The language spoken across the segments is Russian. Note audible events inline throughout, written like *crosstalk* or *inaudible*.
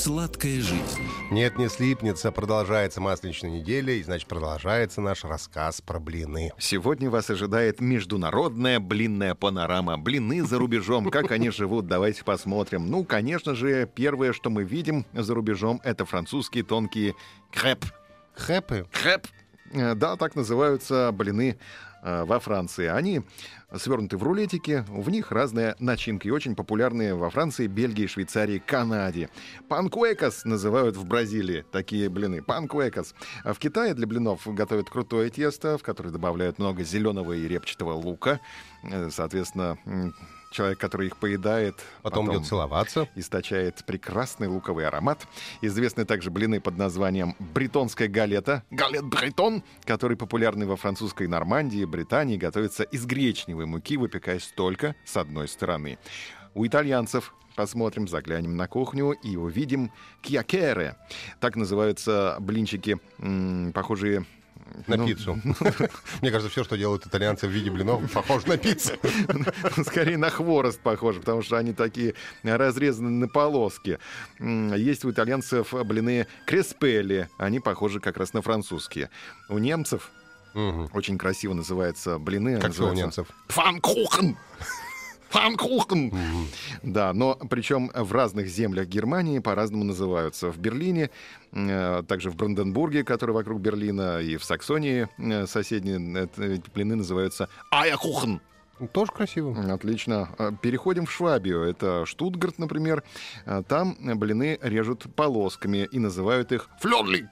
Сладкая жизнь. Нет, не слипнется, продолжается масленичная неделя, и, значит, продолжается наш рассказ про блины. Сегодня вас ожидает международная блинная панорама. Блины за рубежом. Как они живут, давайте посмотрим. Ну, конечно же, первое, что мы видим за рубежом, это французские тонкие крэп. Хэпы? Крэп. Э, Да, так называются блины во Франции. Они свернуты в рулетики, в них разная начинка, и очень популярные во Франции, Бельгии, Швейцарии, Канаде. Панкуэкос называют в Бразилии такие блины. Панкуэкос. В Китае для блинов готовят крутое тесто, в которое добавляют много зеленого и репчатого лука. Э, Соответственно, человек, который их поедает, Потом, идет целоваться. источает прекрасный луковый аромат. Известны также блины под названием бретонская галета, галет бретон, который популярный во французской Нормандии, Британии, готовится из гречневой муки, выпекаясь только с одной стороны. У итальянцев Посмотрим, заглянем на кухню и увидим кьякере. Так называются блинчики, похожие На ну, пиццу. *laughs* Мне кажется, все, что делают итальянцы в виде блинов, похоже на пиццу. *laughs* Скорее на хворост похоже, потому что они такие разрезаны на полоски. Есть у итальянцев блины креспелли. Они похожи как раз на французские. У немцев очень красиво называются блины. Как у немцев. Пфанкухен. Пфанкухен. Да, но причем в разных землях Германии по-разному называются. В Берлине, э, также в Бранденбурге, который вокруг Берлина, и в Саксонии э, соседние эти блины называются Айакухен. Тоже красиво. Отлично. Переходим в Швабию. Это Штутгарт, например. Там блины режут полосками и называют их флёрли.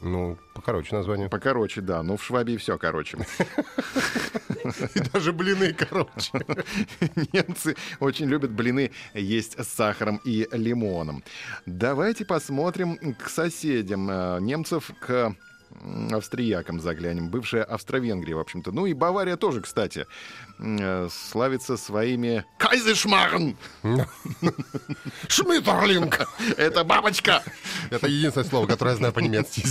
Ну, покороче название. Покороче, да. Но в Швабии все короче. *laughs* И даже блины короче. *laughs* Немцы очень любят блины есть с сахаром и лимоном. Давайте посмотрим к соседям э, немцев, к австриякам заглянем. Бывшая Австро-Венгрия, в общем-то. Ну и Бавария тоже, кстати, э, славится своими кайзешмарн. *laughs* Шмиттерлинг! Это бабочка. Это единственное слово, которое я знаю по-немецки.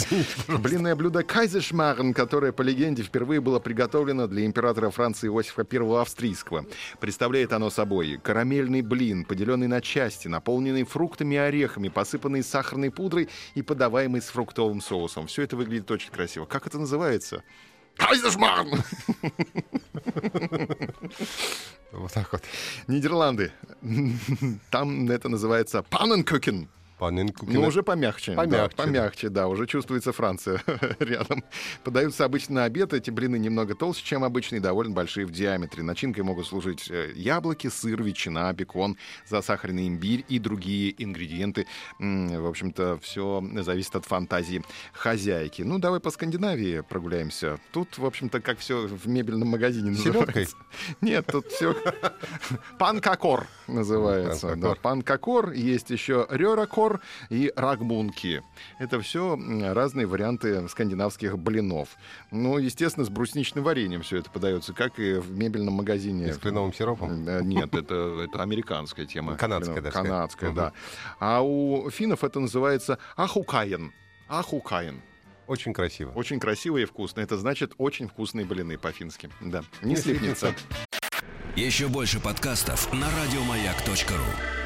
*laughs* Блинное блюдо кайзешмарн, которое, по легенде, впервые было приготовлено для императора Франции Иосифа I Австрийского. Представляет оно собой карамельный блин, поделенный на части, наполненный фруктами и орехами, посыпанный сахарной пудрой и подаваемый с фруктовым соусом. Все это выглядит очень красиво. Как это называется? Кайзешмарн! *laughs* Вот так вот. Нидерланды. *laughs* Там это называется Паненкуки. Ну, уже помягче. Помягче, Да, помягче, да. Уже чувствуется Франция *laughs* рядом. Подаются обычно на обед. Эти блины немного толще, чем обычные, довольно большие в диаметре. Начинкой могут служить э, яблоки, сыр, ветчина, бекон, засахаренный имбирь и другие ингредиенты. В общем-то, все зависит от фантазии хозяйки. Ну, давай по Скандинавии прогуляемся. Тут, в общем-то, как все в мебельном магазине называется. Нет, тут все *laughs* панкакор называется. Панкакор. Да, панкакор, есть еще реракор и рагмунки. Это все разные варианты скандинавских блинов. Ну, естественно, с брусничным вареньем все это подается, как и в мебельном магазине. И с кленовым сиропом. Э, Нет, это, это американская тема. Канадская, сказать. Канадская, да. А у финнов это называется ахукаен. Ахукаен. Очень красиво. Очень красиво и вкусно. Это значит очень вкусные блины по-фински. Да. Не, Не слипнется. Еще больше подкастов на радиомаяк.ру.